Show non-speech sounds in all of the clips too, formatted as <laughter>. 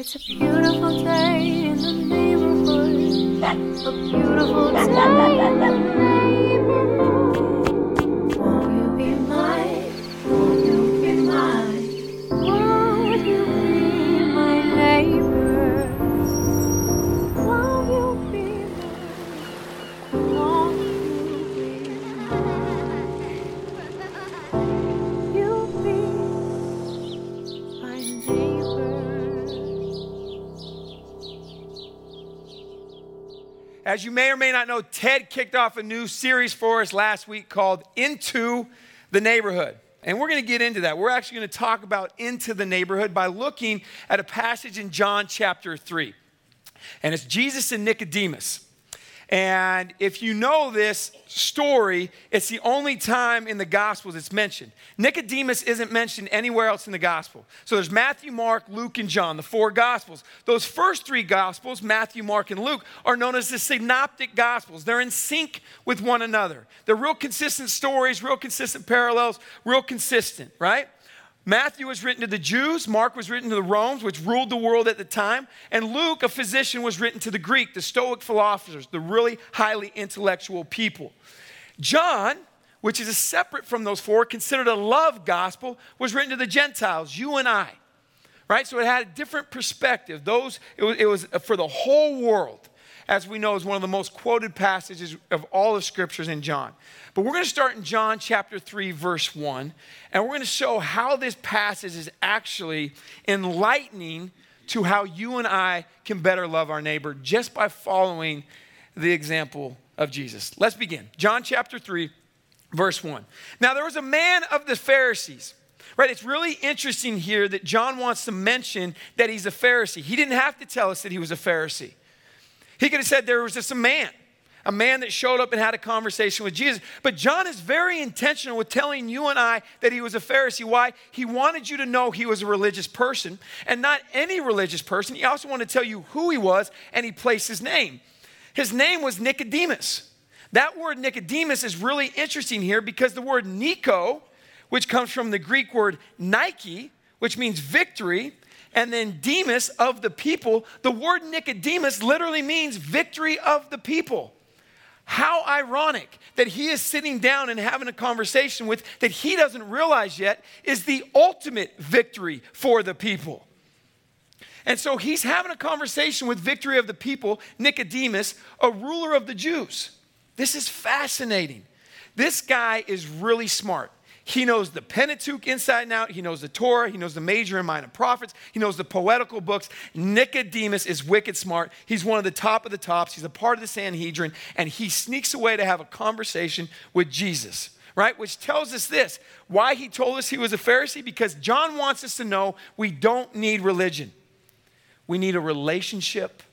It's a beautiful day in the neighborhood. A beautiful day in the neighborhood. As you may or may not know, Ted kicked off a new series for us last week called Into the Neighborhood. And we're going to get into that. We're actually going to talk about Into the Neighborhood by looking at a passage in John chapter 3. And it's Jesus and Nicodemus. And if you know this story, it's the only time in the Gospels it's mentioned. Nicodemus isn't mentioned anywhere else in the Gospel. So there's Matthew, Mark, Luke, and John, the four Gospels. Those first three Gospels, Matthew, Mark, and Luke, are known as the Synoptic Gospels. They're in sync with one another. They're real consistent stories, real consistent parallels, real consistent, right? Matthew was written to the Jews, Mark was written to the Romans, which ruled the world at the time, and Luke, a physician, was written to the Greek, the Stoic philosophers, the really highly intellectual people. John, which is a separate from those four, considered a love gospel, was written to the Gentiles, you and I. Right? So it had a different perspective. Those it was, it was for the whole world as we know, is one of the most quoted passages of all the scriptures in John. But we're going to start in John chapter 3, verse 1, and we're going to show how this passage is actually enlightening to how you and I can better love our neighbor just by following the example of Jesus. Let's begin. John chapter 3, verse 1. Now, there was a man of the Pharisees. Right, it's really interesting here that John wants to mention that he's a Pharisee. He didn't have to tell us that he was a Pharisee. He could have said there was just a man, a man that showed up and had a conversation with Jesus. But John is very intentional with telling you and I that he was a Pharisee. Why? He wanted you to know he was a religious person and not any religious person. He also wanted to tell you who he was and he placed his name. His name was Nicodemus. That word Nicodemus is really interesting here because the word Nico, which comes from the Greek word Nike, which means victory, and then Demas of the people. The word Nicodemus literally means victory of the people. How ironic that he is sitting down and having a conversation with that he doesn't realize yet is the ultimate victory for the people. And so he's having a conversation with victory of the people, Nicodemus, a ruler of the Jews. This is fascinating. This guy is really smart. He knows the Pentateuch inside and out. He knows the Torah. He knows the major and minor prophets. He knows the poetical books. Nicodemus is wicked smart. He's one of the top of the tops. He's a part of the Sanhedrin, and he sneaks away to have a conversation with Jesus, right? Which tells us this why he told us he was a Pharisee, because John wants us to know we don't need religion, we need a relationship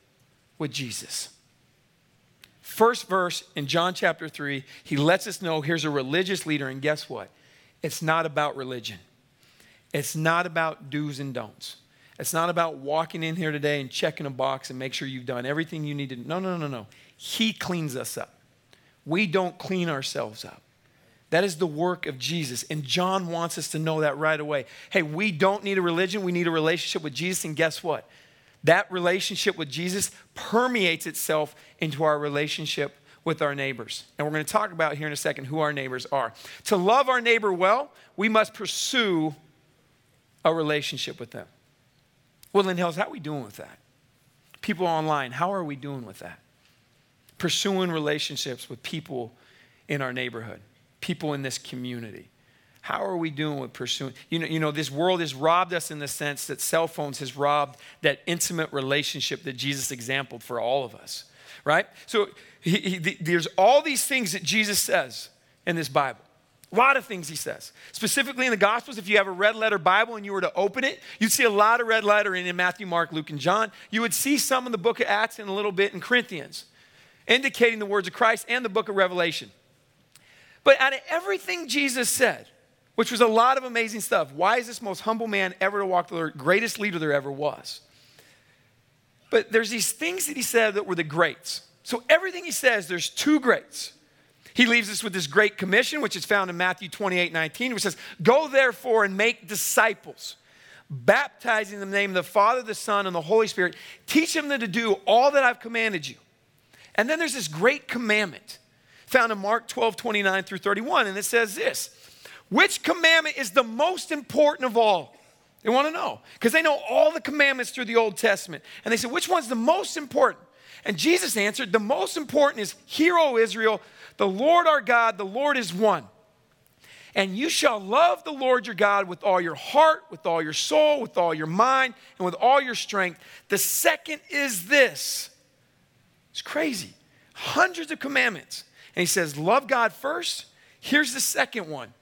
with Jesus. First verse in John chapter 3, he lets us know here's a religious leader, and guess what? It's not about religion. It's not about do's and don'ts. It's not about walking in here today and checking a box and make sure you've done everything you need to. No, no, no, no. He cleans us up. We don't clean ourselves up. That is the work of Jesus. And John wants us to know that right away. Hey, we don't need a religion, we need a relationship with Jesus. And guess what? That relationship with Jesus permeates itself into our relationship with our neighbors. And we're going to talk about here in a second who our neighbors are. To love our neighbor well, we must pursue a relationship with them. Well, Woodland Hills, how are we doing with that? People online, how are we doing with that? Pursuing relationships with people in our neighborhood, people in this community. How are we doing with pursuing? You know, you know, this world has robbed us in the sense that cell phones has robbed that intimate relationship that Jesus exampled for all of us, right? So he, he, there's all these things that Jesus says in this Bible. A lot of things he says. Specifically in the Gospels, if you have a red letter Bible and you were to open it, you'd see a lot of red letter in, in Matthew, Mark, Luke, and John. You would see some in the book of Acts and a little bit in Corinthians, indicating the words of Christ and the book of Revelation. But out of everything Jesus said, which was a lot of amazing stuff, why is this most humble man ever to walk the earth, greatest leader there ever was? But there's these things that he said that were the greats. So everything he says, there's two greats. He leaves us with this great commission, which is found in Matthew 28 19, which says, Go therefore and make disciples. baptizing them in the name of the Father, the Son, and the Holy Spirit. Teach them to do all that I've commanded you. And then there's this great commandment found in Mark 12, 29 through 31, and it says this Which commandment is the most important of all? They want to know because they know all the commandments through the Old Testament. And they said, Which one's the most important? And Jesus answered, The most important is, Hear, O Israel, the Lord our God, the Lord is one. And you shall love the Lord your God with all your heart, with all your soul, with all your mind, and with all your strength. The second is this. It's crazy. Hundreds of commandments. And he says, Love God first. Here's the second one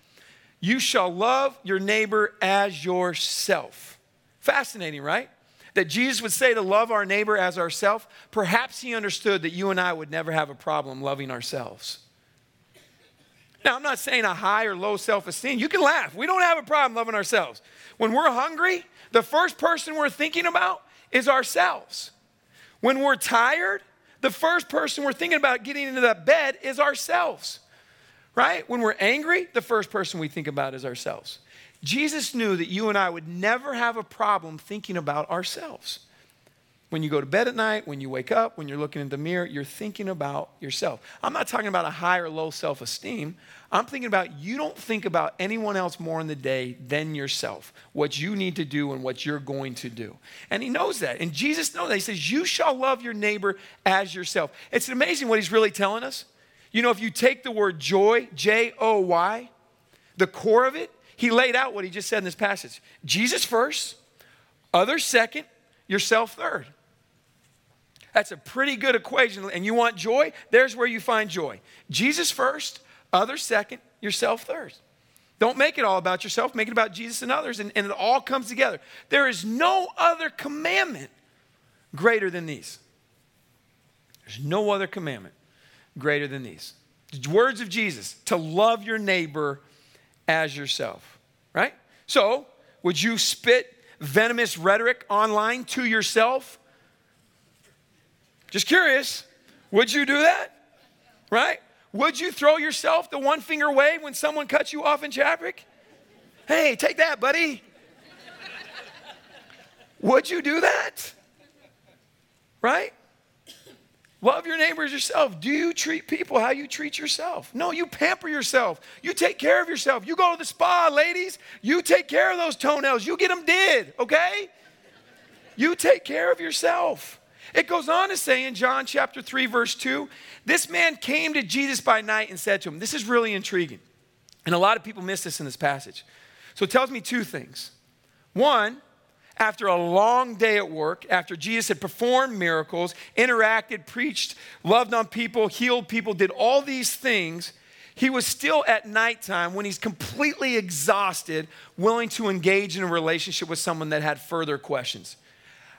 you shall love your neighbor as yourself. Fascinating, right? That Jesus would say to love our neighbor as ourself. Perhaps he understood that you and I would never have a problem loving ourselves. Now, I'm not saying a high or low self esteem. You can laugh. We don't have a problem loving ourselves. When we're hungry, the first person we're thinking about is ourselves. When we're tired, the first person we're thinking about getting into that bed is ourselves. Right? When we're angry, the first person we think about is ourselves. Jesus knew that you and I would never have a problem thinking about ourselves. When you go to bed at night, when you wake up, when you're looking in the mirror, you're thinking about yourself. I'm not talking about a high or low self esteem. I'm thinking about you don't think about anyone else more in the day than yourself, what you need to do and what you're going to do. And he knows that. And Jesus knows that. He says, You shall love your neighbor as yourself. It's amazing what he's really telling us. You know, if you take the word joy, J O Y, the core of it, he laid out what he just said in this passage Jesus first, others second, yourself third. That's a pretty good equation. And you want joy? There's where you find joy. Jesus first, others second, yourself third. Don't make it all about yourself, make it about Jesus and others, and, and it all comes together. There is no other commandment greater than these. There's no other commandment greater than these. Words of Jesus to love your neighbor as yourself, right? So, would you spit venomous rhetoric online to yourself? Just curious. Would you do that? Right? Would you throw yourself the one finger wave when someone cuts you off in traffic? Hey, take that, buddy. Would you do that? Right? Love your neighbors yourself. Do you treat people how you treat yourself? No, you pamper yourself. You take care of yourself. You go to the spa, ladies. You take care of those toenails. You get them did, okay? You take care of yourself. It goes on to say in John chapter 3, verse 2, this man came to Jesus by night and said to him, This is really intriguing. And a lot of people miss this in this passage. So it tells me two things. One, after a long day at work, after Jesus had performed miracles, interacted, preached, loved on people, healed people, did all these things, he was still at nighttime when he's completely exhausted, willing to engage in a relationship with someone that had further questions.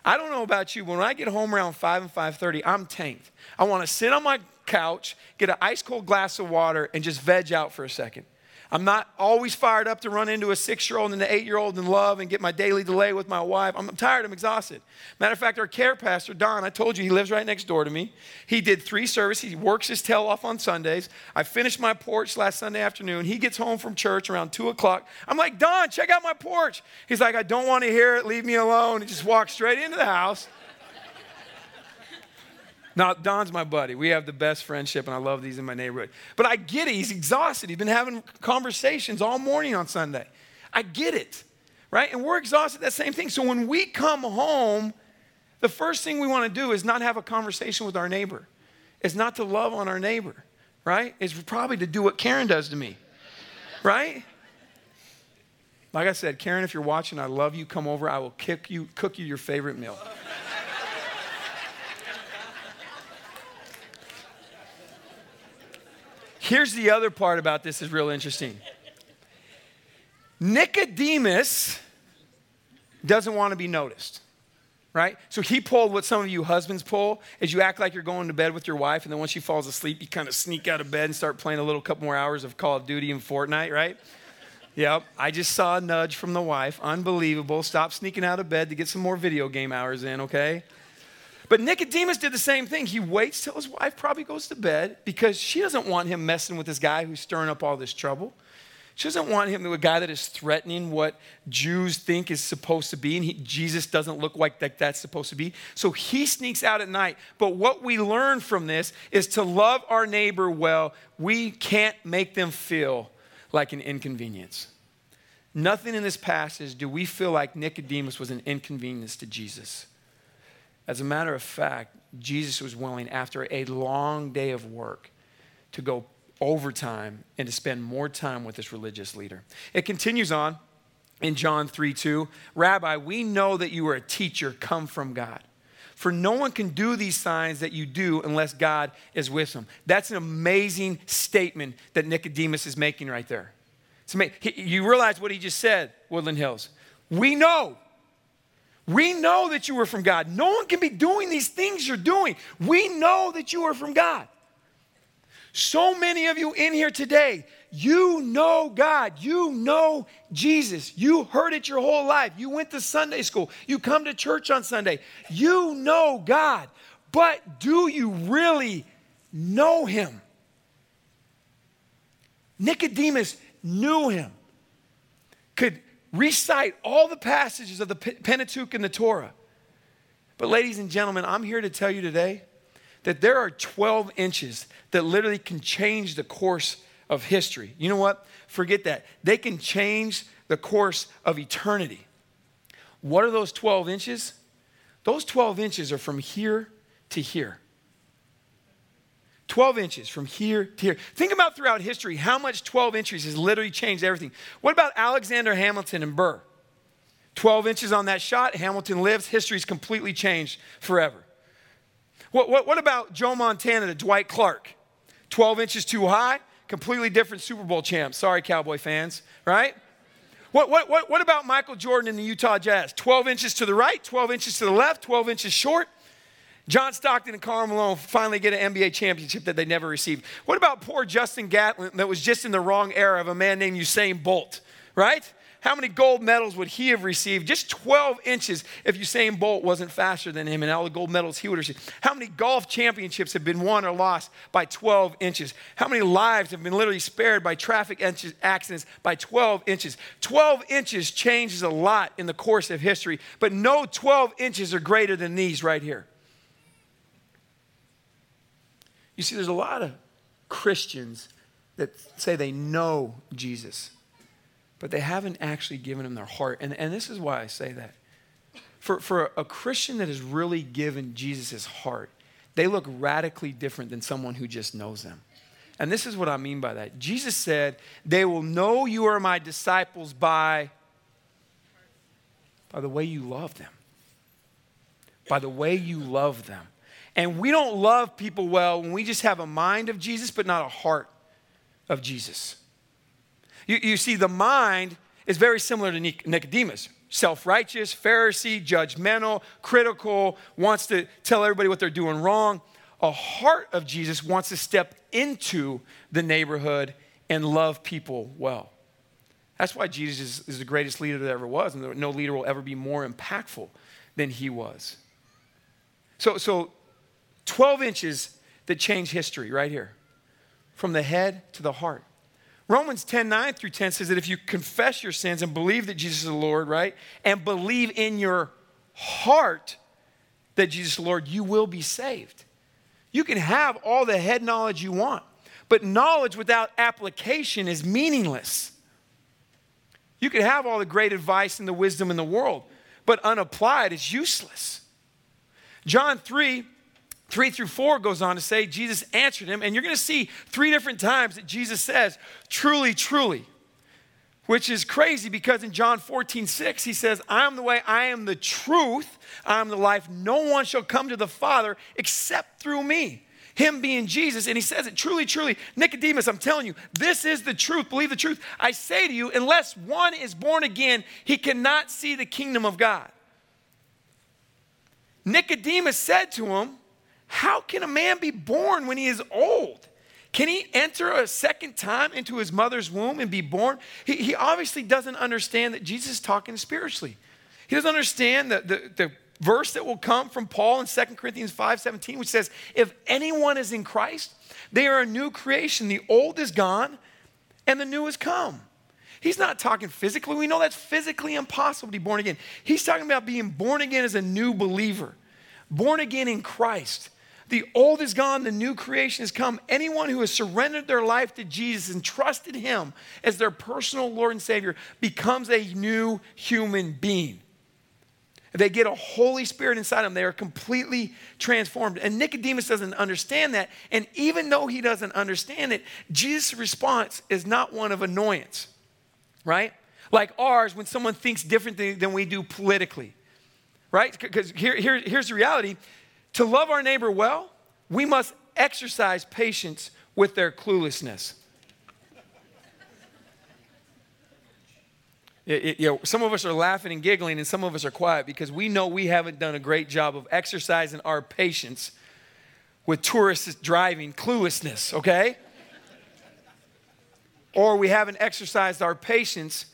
I don't know about you, but when I get home around 5 and 5:30, I'm tanked. I want to sit on my couch, get an ice cold glass of water, and just veg out for a second. I'm not always fired up to run into a six year old and an eight year old in love and get my daily delay with my wife. I'm tired, I'm exhausted. Matter of fact, our care pastor, Don, I told you he lives right next door to me. He did three services, he works his tail off on Sundays. I finished my porch last Sunday afternoon. He gets home from church around two o'clock. I'm like, Don, check out my porch. He's like, I don't want to hear it, leave me alone. He just walks straight into the house. Now, Don's my buddy. We have the best friendship, and I love these in my neighborhood. But I get it. He's exhausted. He's been having conversations all morning on Sunday. I get it, right? And we're exhausted, that same thing. So when we come home, the first thing we want to do is not have a conversation with our neighbor, it's not to love on our neighbor, right? It's probably to do what Karen does to me, right? Like I said, Karen, if you're watching, I love you. Come over. I will kick you, cook you your favorite meal. Here's the other part about this is real interesting. Nicodemus doesn't want to be noticed, right? So he pulled what some of you husbands pull is you act like you're going to bed with your wife, and then once she falls asleep, you kind of sneak out of bed and start playing a little couple more hours of Call of Duty and Fortnite, right? Yep, I just saw a nudge from the wife. Unbelievable. Stop sneaking out of bed to get some more video game hours in, okay? But Nicodemus did the same thing. He waits till his wife probably goes to bed because she doesn't want him messing with this guy who's stirring up all this trouble. She doesn't want him to a guy that is threatening what Jews think is supposed to be, and he, Jesus doesn't look like that, that's supposed to be. So he sneaks out at night. But what we learn from this is to love our neighbor well. We can't make them feel like an inconvenience. Nothing in this passage do we feel like Nicodemus was an inconvenience to Jesus. As a matter of fact, Jesus was willing, after a long day of work, to go overtime and to spend more time with this religious leader. It continues on in John 3 2. Rabbi, we know that you are a teacher come from God. For no one can do these signs that you do unless God is with them. That's an amazing statement that Nicodemus is making right there. You realize what he just said, Woodland Hills. We know. We know that you are from God. No one can be doing these things you're doing. We know that you are from God. So many of you in here today, you know God. You know Jesus. You heard it your whole life. You went to Sunday school. You come to church on Sunday. You know God. But do you really know Him? Nicodemus knew Him, could recite all the passages of the Pentateuch and the Torah. But, ladies and gentlemen, I'm here to tell you today that there are 12 inches that literally can change the course of history. You know what? Forget that. They can change the course of eternity. What are those 12 inches? Those 12 inches are from here to here. 12 inches from here to here. Think about throughout history how much 12 inches has literally changed everything. What about Alexander Hamilton and Burr? 12 inches on that shot, Hamilton lives, history's completely changed forever. What, what, what about Joe Montana to Dwight Clark? 12 inches too high, completely different Super Bowl champ. Sorry, Cowboy fans, right? What, what, what, what about Michael Jordan and the Utah Jazz? 12 inches to the right, 12 inches to the left, 12 inches short. John Stockton and Karl Malone finally get an NBA championship that they never received. What about poor Justin Gatlin that was just in the wrong era of a man named Usain Bolt, right? How many gold medals would he have received? Just 12 inches if Usain Bolt wasn't faster than him and all the gold medals he would have received. How many golf championships have been won or lost by 12 inches? How many lives have been literally spared by traffic accidents by 12 inches? 12 inches changes a lot in the course of history, but no 12 inches are greater than these right here. You see, there's a lot of Christians that say they know Jesus but they haven't actually given him their heart. And, and this is why I say that. For, for a Christian that has really given Jesus his heart, they look radically different than someone who just knows them. And this is what I mean by that. Jesus said, They will know you are my disciples by, by the way you love them. By the way you love them. And we don't love people well when we just have a mind of Jesus, but not a heart of Jesus. You, you see, the mind is very similar to Nicodemus self righteous, Pharisee, judgmental, critical, wants to tell everybody what they're doing wrong. A heart of Jesus wants to step into the neighborhood and love people well. That's why Jesus is, is the greatest leader that ever was, and no leader will ever be more impactful than he was. So, so 12 inches that change history right here from the head to the heart. Romans 10 9 through 10 says that if you confess your sins and believe that Jesus is the Lord, right, and believe in your heart that Jesus is the Lord, you will be saved. You can have all the head knowledge you want, but knowledge without application is meaningless. You can have all the great advice and the wisdom in the world, but unapplied is useless. John 3 3 through 4 goes on to say, Jesus answered him, and you're going to see three different times that Jesus says, truly, truly, which is crazy because in John 14, 6, he says, I am the way, I am the truth, I am the life. No one shall come to the Father except through me. Him being Jesus, and he says it truly, truly, Nicodemus, I'm telling you, this is the truth. Believe the truth. I say to you, unless one is born again, he cannot see the kingdom of God. Nicodemus said to him, how can a man be born when he is old? Can he enter a second time into his mother's womb and be born? He, he obviously doesn't understand that Jesus is talking spiritually. He doesn't understand the, the, the verse that will come from Paul in 2 Corinthians 5 17, which says, If anyone is in Christ, they are a new creation. The old is gone and the new has come. He's not talking physically. We know that's physically impossible to be born again. He's talking about being born again as a new believer, born again in Christ. The old is gone, the new creation has come. Anyone who has surrendered their life to Jesus and trusted Him as their personal Lord and Savior becomes a new human being. They get a Holy Spirit inside them. They are completely transformed. And Nicodemus doesn't understand that. And even though he doesn't understand it, Jesus' response is not one of annoyance, right? Like ours when someone thinks differently than we do politically, right? Because here, here, here's the reality to love our neighbor well, we must exercise patience with their cluelessness. <laughs> It, you know, some of us are laughing and giggling, and some of us are quiet because we know we haven't done a great job of exercising our patience with tourists driving cluelessness, okay? <laughs> or we haven't exercised our patience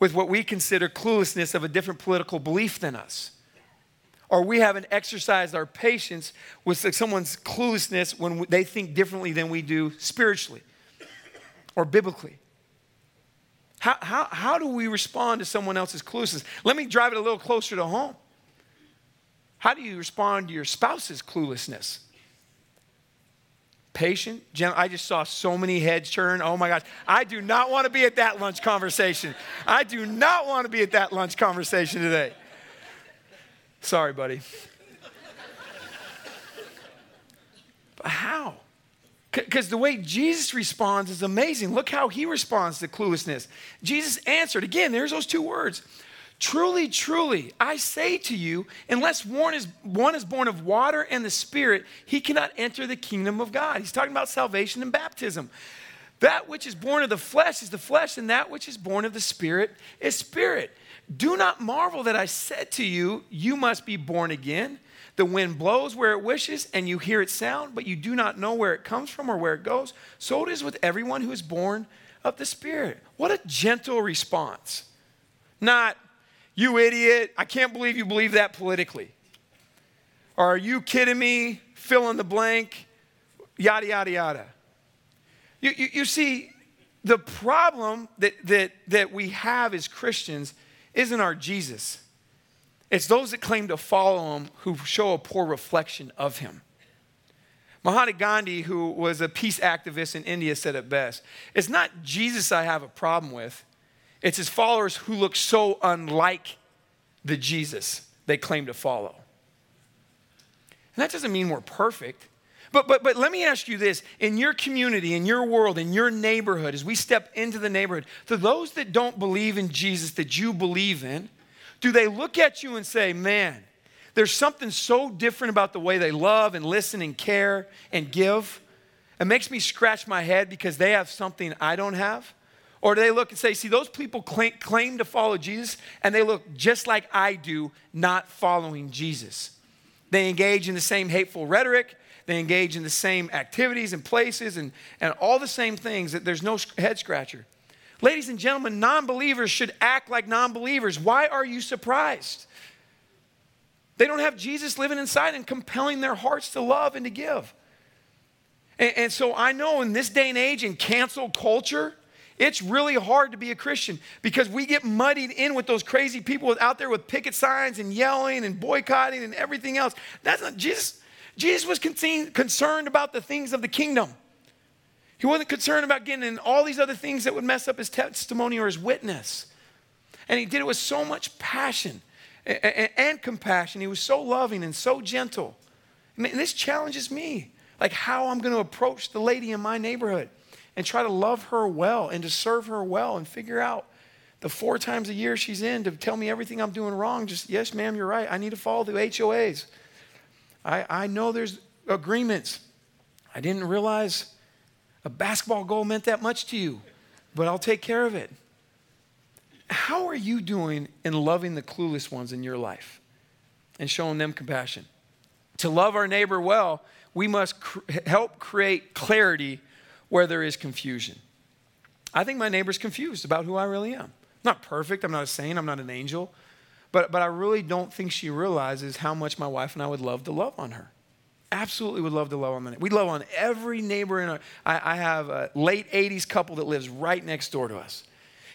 with what we consider cluelessness of a different political belief than us or we haven't exercised our patience with someone's cluelessness when they think differently than we do spiritually or biblically. How, how, how do we respond to someone else's cluelessness? Let me drive it a little closer to home. How do you respond to your spouse's cluelessness? Patient, gentle. I just saw so many heads turn. Oh my gosh. I do not want to be at that lunch conversation. I do not want to be at that lunch conversation today. Sorry, buddy. but how? Because the way Jesus responds is amazing. Look how he responds to cluelessness. Jesus answered, again, there's those two words. Truly, truly, I say to you, unless one is, one is born of water and the Spirit, he cannot enter the kingdom of God. He's talking about salvation and baptism. That which is born of the flesh is the flesh, and that which is born of the Spirit is spirit. Do not marvel that I said to you, You must be born again. The wind blows where it wishes, and you hear its sound, but you do not know where it comes from or where it goes. So it is with everyone who is born of the Spirit. What a gentle response. Not, you idiot, I can't believe you believe that politically. Or are you kidding me? Fill in the blank, yada, yada, yada. You, you, you see, the problem that, that, that we have as Christians isn't our Jesus. It's those that claim to follow him who show a poor reflection of him. Mahatma Gandhi, who was a peace activist in India, said it best It's not Jesus I have a problem with, it's his followers who look so unlike the Jesus they claim to follow. And that doesn't mean we're perfect. But, but, but let me ask you this in your community, in your world, in your neighborhood, as we step into the neighborhood, to those that don't believe in Jesus that you believe in, do they look at you and say, man, there's something so different about the way they love and listen and care and give? It makes me scratch my head because they have something I don't have? Or do they look and say, see, those people claim, claim to follow Jesus and they look just like I do, not following Jesus? They engage in the same hateful rhetoric. They engage in the same activities and places and, and all the same things. That there's no head scratcher. Ladies and gentlemen, non believers should act like non believers. Why are you surprised? They don't have Jesus living inside and compelling their hearts to love and to give. And, and so I know in this day and age, in cancel culture, it's really hard to be a Christian because we get muddied in with those crazy people out there with picket signs and yelling and boycotting and everything else. That's not Jesus. Jesus was concerned about the things of the kingdom. He wasn't concerned about getting in all these other things that would mess up his testimony or his witness. And he did it with so much passion and, compassion. He was so loving and so gentle. And this challenges me, like how I'm going to approach the lady in my neighborhood and try to love her well and to serve her well and figure out the four times a year she's in to tell me everything I'm doing wrong. Just, yes, ma'am, you're right. I need to follow the HOAs. I, I know there's agreements. I didn't realize a basketball goal meant that much to you, but I'll take care of it. How are you doing in loving the clueless ones in your life and showing them compassion? To love our neighbor well, we must cr- help create clarity where there is confusion. I think my neighbor's confused about who I really am. I'm not perfect, I'm not a saint, I'm not an angel, but, but I really don't think she realizes how much my wife and I would love to love on her. Absolutely would love to love on the We love on every neighbor in our, I, I have a late 80s couple that lives right next door to us.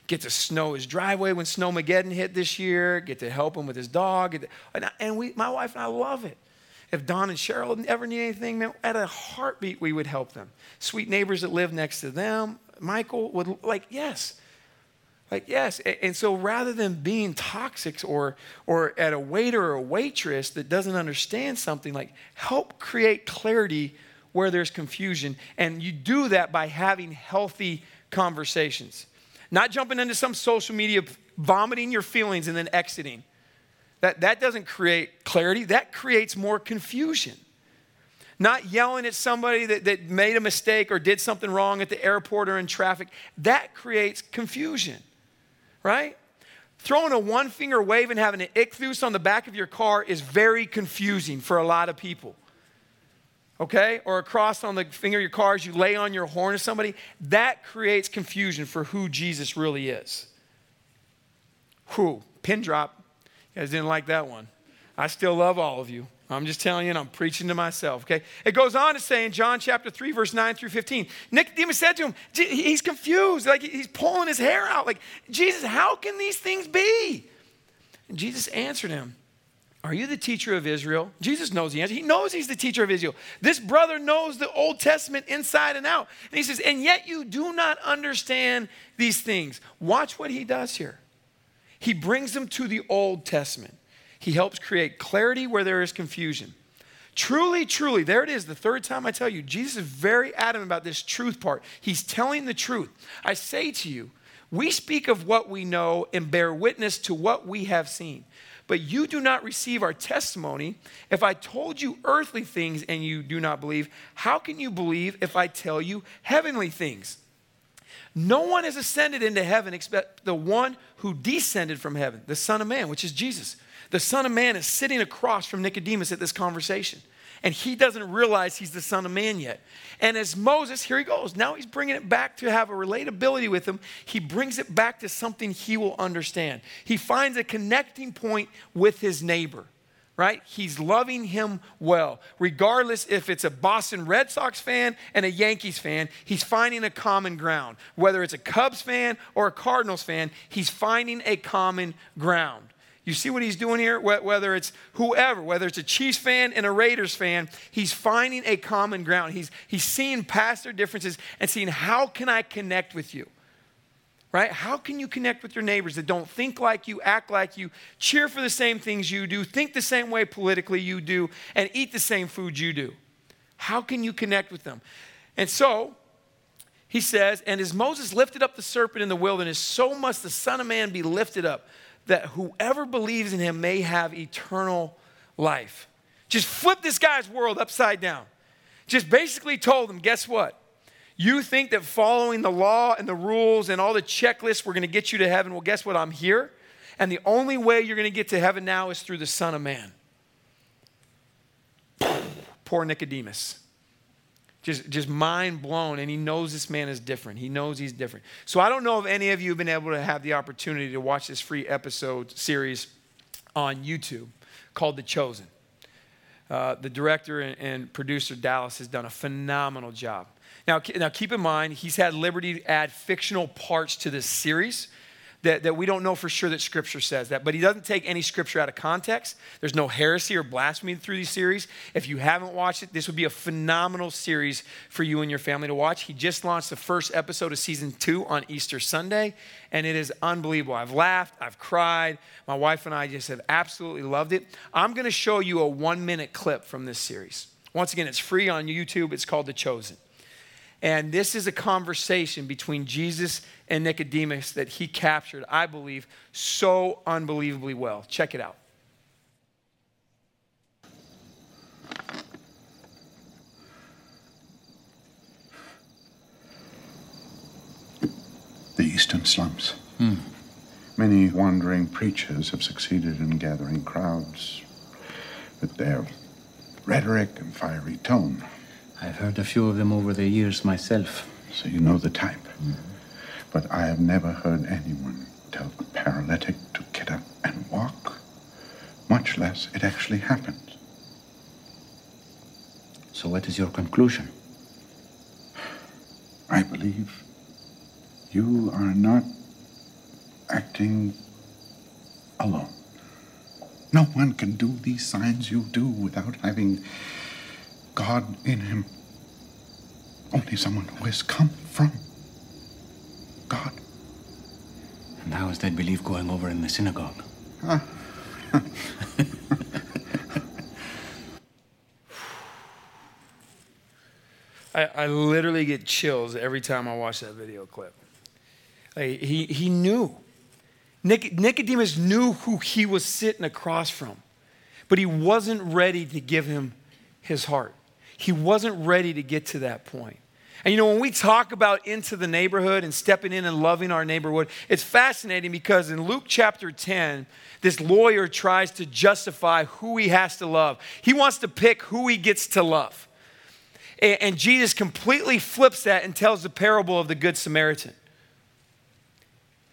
get to snow his driveway when Snowmageddon hit this year, get to help him with his dog. And, and we, my wife and I love it. If Don and Cheryl ever need anything, man, at a heartbeat, we would help them. Sweet neighbors that live next to them, Michael would, like, yes. Like, yes. And so rather than being toxic or, or at a waiter or a waitress that doesn't understand something, like, help create clarity where there's confusion. And you do that by having healthy conversations, not jumping into some social media, vomiting your feelings and then exiting. That, that doesn't create clarity, that creates more confusion. Not yelling at somebody that, that made a mistake or did something wrong at the airport or in traffic, that creates confusion, right? Throwing a one finger wave and having an ichthus on the back of your car is very confusing for a lot of people. Okay? Or a cross on the finger of your car as you lay on your horn to somebody, that creates confusion for who Jesus really is. Who? Pin drop. You guys didn't like that one. I still love all of you. I'm just telling you, and I'm preaching to myself, okay? It goes on to say in John chapter 3, verse 9 through 15, Nicodemus said to him, he's confused, like he's pulling his hair out, like, Jesus, how can these things be? And Jesus answered him, Are you the teacher of Israel? Jesus knows the answer. He knows he's the teacher of Israel. This brother knows the Old Testament inside and out. And he says, And yet you do not understand these things. Watch what he does here. He brings them to the Old Testament. He helps create clarity where there is confusion. Truly, truly, there it is, the third time I tell you, Jesus is very adamant about this truth part. He's telling the truth. I say to you, we speak of what we know and bear witness to what we have seen. But you do not receive our testimony. If I told you earthly things and you do not believe, how can you believe if I tell you heavenly things? No one has ascended into heaven except the one who descended from heaven, the Son of Man, which is Jesus. The Son of Man is sitting across from Nicodemus at this conversation. And he doesn't realize he's the Son of Man yet. And as Moses, here he goes. Now he's bringing it back to have a relatability with him. He brings it back to something he will understand. He finds a connecting point with his neighbor right? He's loving him well. Regardless if it's a Boston Red Sox fan and a Yankees fan, he's finding a common ground. Whether it's a Cubs fan or a Cardinals fan, he's finding a common ground. You see what he's doing here? Whether it's whoever, whether it's a Chiefs fan and a Raiders fan, he's finding a common ground. He's, he's seeing past their differences and seeing how can I connect with you? Right? How can you connect with your neighbors that don't think like you, act like you, cheer for the same things you do, think the same way politically you do, and eat the same food you do? How can you connect with them? And so, he says, and as Moses lifted up the serpent in the wilderness, so must the Son of Man be lifted up, that whoever believes in him may have eternal life. Just flip this guy's world upside down. Just basically told him, guess what? You think that following the law and the rules and all the checklists were going to get you to heaven. Well, guess what? I'm here. And the only way you're going to get to heaven now is through the Son of Man. <sighs> Poor Nicodemus. Just, just mind blown. And he knows this man is different. He knows he's different. So I don't know if any of you have been able to have the opportunity to watch this free episode series on YouTube called The Chosen. Uh, the director and, and producer, Dallas, has done a phenomenal job. Now, now keep in mind, he's had liberty to add fictional parts to this series that, that we don't know for sure that Scripture says that, but he doesn't take any Scripture out of context. There's no heresy or blasphemy through these series. If you haven't watched it, this would be a phenomenal series for you and your family to watch. He just launched the first episode of season two on Easter Sunday, and it is unbelievable. I've laughed, I've cried. My wife and I just have absolutely loved it. I'm going to show you a one minute clip from this series. Once again, it's free on YouTube. It's called The Chosen. And this is a conversation between Jesus and Nicodemus that he captured, I believe, so unbelievably well. Check it out. The eastern slums. Hmm. Many wandering preachers have succeeded in gathering crowds with their rhetoric and fiery tone. I've heard a few of them over the years myself. So you know the type. Mm-hmm. But I have never heard anyone tell a paralytic to get up and walk, much less it actually happened. So, what is your conclusion? I believe you are not acting alone. No one can do these signs you do without having God in him. Only someone who has come from God. And how is that belief going over in the synagogue? Ah. <laughs> I, I literally get chills every time I watch that video clip. Like, he, he knew. Nic- Nicodemus knew who he was sitting across from, but he wasn't ready to give him his heart. He wasn't ready to get to that point. And you know, when we talk about into the neighborhood and stepping in and loving our neighborhood, it's fascinating because in Luke chapter 10, this lawyer tries to justify who he has to love. He wants to pick who he gets to love. And, Jesus completely flips that and tells the parable of the Good Samaritan.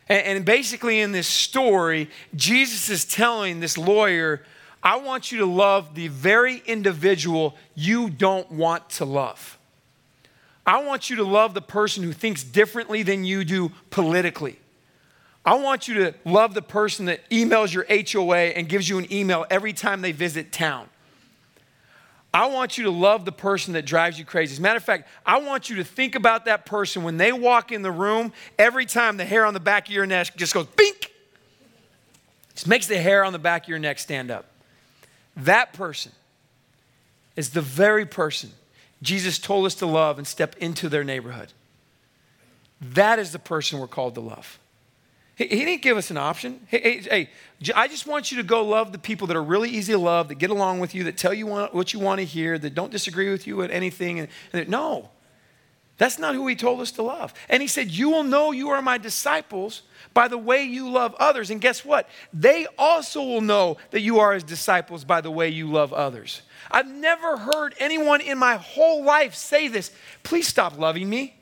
And basically, in this story, Jesus is telling this lawyer, I want you to love the very individual you don't want to love. I want you to love the person who thinks differently than you do politically. I want you to love the person that emails your HOA and gives you an email every time they visit town. I want you to love the person that drives you crazy. As a matter of fact, I want you to think about that person when they walk in the room, every time the hair on the back of your neck just goes bink. Just makes the hair on the back of your neck stand up. That person is the very person Jesus told us to love and step into their neighborhood. That is the person we're called to love. He, he didn't give us an option. Hey, hey, hey, I just want you to go love the people that are really easy to love, that get along with you, that tell you what, you want to hear, that don't disagree with you at anything. And, and no, that's not who he told us to love. And he said, You will know you are my disciples by the way you love others. And guess what? They also will know that you are his disciples by the way you love others. I've never heard anyone in my whole life say this. Please stop loving me.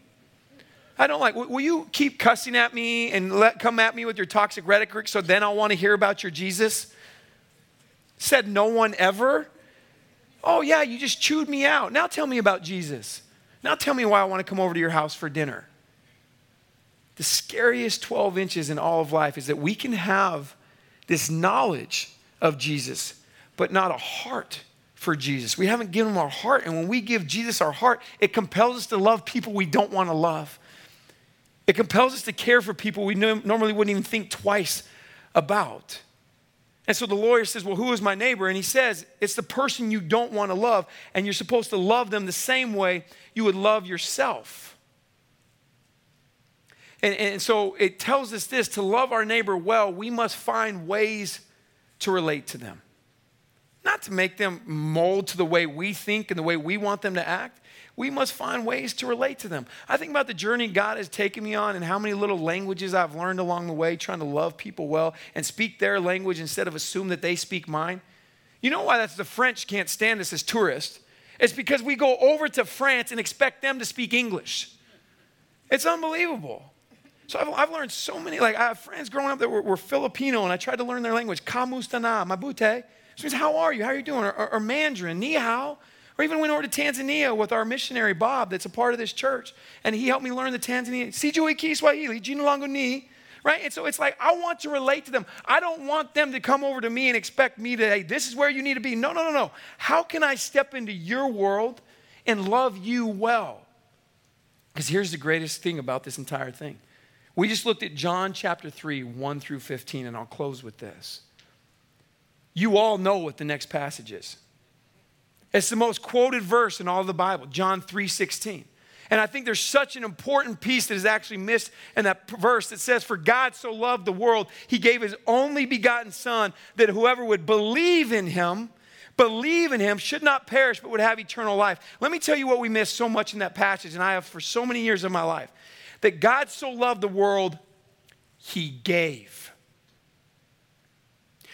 I don't like, will you keep cussing at me and let, come at me with your toxic rhetoric so then I'll want to hear about your Jesus? Said no one ever? Oh, yeah, you just chewed me out. Now tell me about Jesus. Now tell me why I want to come over to your house for dinner. The scariest 12 inches in all of life is that we can have this knowledge of Jesus, but not a heart for Jesus. We haven't given him our heart. And when we give Jesus our heart, it compels us to love people we don't want to love. It compels us to care for people we normally wouldn't even think twice about. And so the lawyer says, Well, who is my neighbor? And he says, It's the person you don't want to love, and you're supposed to love them the same way you would love yourself. And, and so it tells us this to love our neighbor well, we must find ways to relate to them. Not to make them mold to the way we think and the way we want them to act. We must find ways to relate to them. I think about the journey God has taken me on and how many little languages I've learned along the way, trying to love people well and speak their language instead of assume that they speak mine. You know why that's the French can't stand us as tourists? It's because we go over to France and expect them to speak English. It's unbelievable. So I've, I've learned so many, like I have friends growing up that were, were Filipino and I tried to learn their language. Kamusta na, mabute. Which means, how are you? How are you doing? Or, or, or Mandarin, ni hao. Or even went over to Tanzania with our missionary Bob, that's a part of this church, and he helped me learn the Tanzanian. Sijui Kiswahili, jina ni. Right? And so it's like, I want to relate to them. I don't want them to come over to me and expect me to, hey, this is where you need to be. No, no, no, no. How can I step into your world and love you well? Because here's the greatest thing about this entire thing. We just looked at John chapter 3, 1 through 15, and I'll close with this. You all know what the next passage is. It's the most quoted verse in all the Bible, John 3:16. And I think there's such an important piece that is actually missed in that verse that says, For God so loved the world, he gave his only begotten Son, that whoever would believe in him, believe in him, should not perish, but would have eternal life. Let me tell you what we miss so much in that passage, and I have for so many years of my life. That God so loved the world, he gave.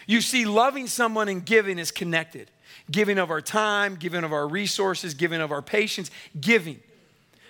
You see, loving someone and giving is connected giving of our time, giving of our resources, giving of our patience, giving.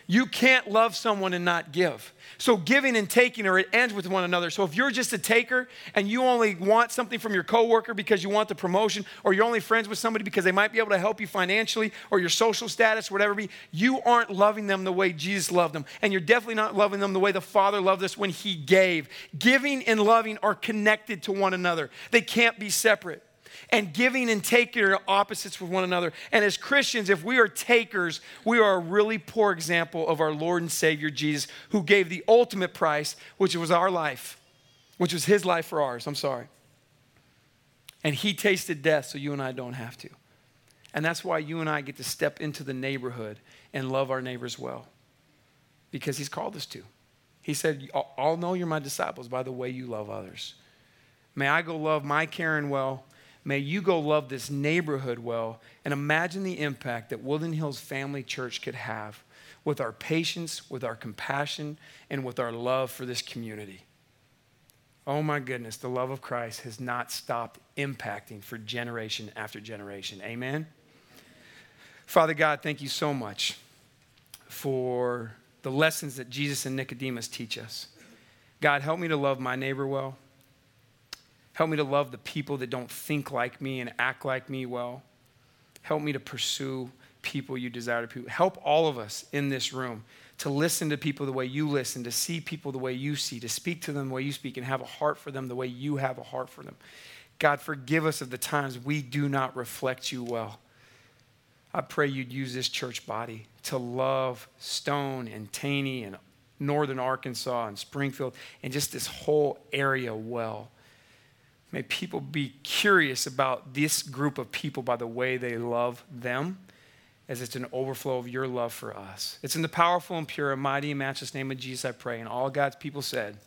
You can't love someone and not give. So, giving and taking, or it ends with one another. So, if you're just a taker and you only want something from your coworker because you want the promotion, or you're only friends with somebody because they might be able to help you financially, or your social status, whatever be, you aren't loving them the way Jesus loved them. And you're definitely not loving them the way the Father loved us when He gave. Giving and loving are connected to one another, they can't be separate and giving and taking are opposites with one another. And as Christians, if we are takers, we are a really poor example of our Lord and Savior Jesus, who gave the ultimate price, which was our life, which was his life for ours. I'm sorry. And he tasted death so you and I don't have to. And that's why you and I get to step into the neighborhood and love our neighbors well, because he's called us to. He said, I'll know you're my disciples by the way you love others. May I go love my Karen well May you go love this neighborhood well and imagine the impact that Woodland Hills Family Church could have with our patience, with our compassion, and with our love for this community. Oh my goodness, the love of Christ has not stopped impacting for generation after generation. Amen? Father God, thank you so much for the lessons that Jesus and Nicodemus teach us. God, help me to love my neighbor well. Help me to love the people that don't think like me and act like me well. Help me to pursue people you desire to. Help all of us in this room to listen to people the way you listen, to see people the way you see, to speak to them the way you speak, and have a heart for them the way you have a heart for them. God, forgive us of the times we do not reflect you well. I pray you'd use this church body to love Stone and Taney and northern Arkansas and Springfield and just this whole area well. May people be curious about this group of people by the way they love them, as it's an overflow of your love for us. It's in the powerful and pure and mighty and matchless name of Jesus I pray. And all God's people said,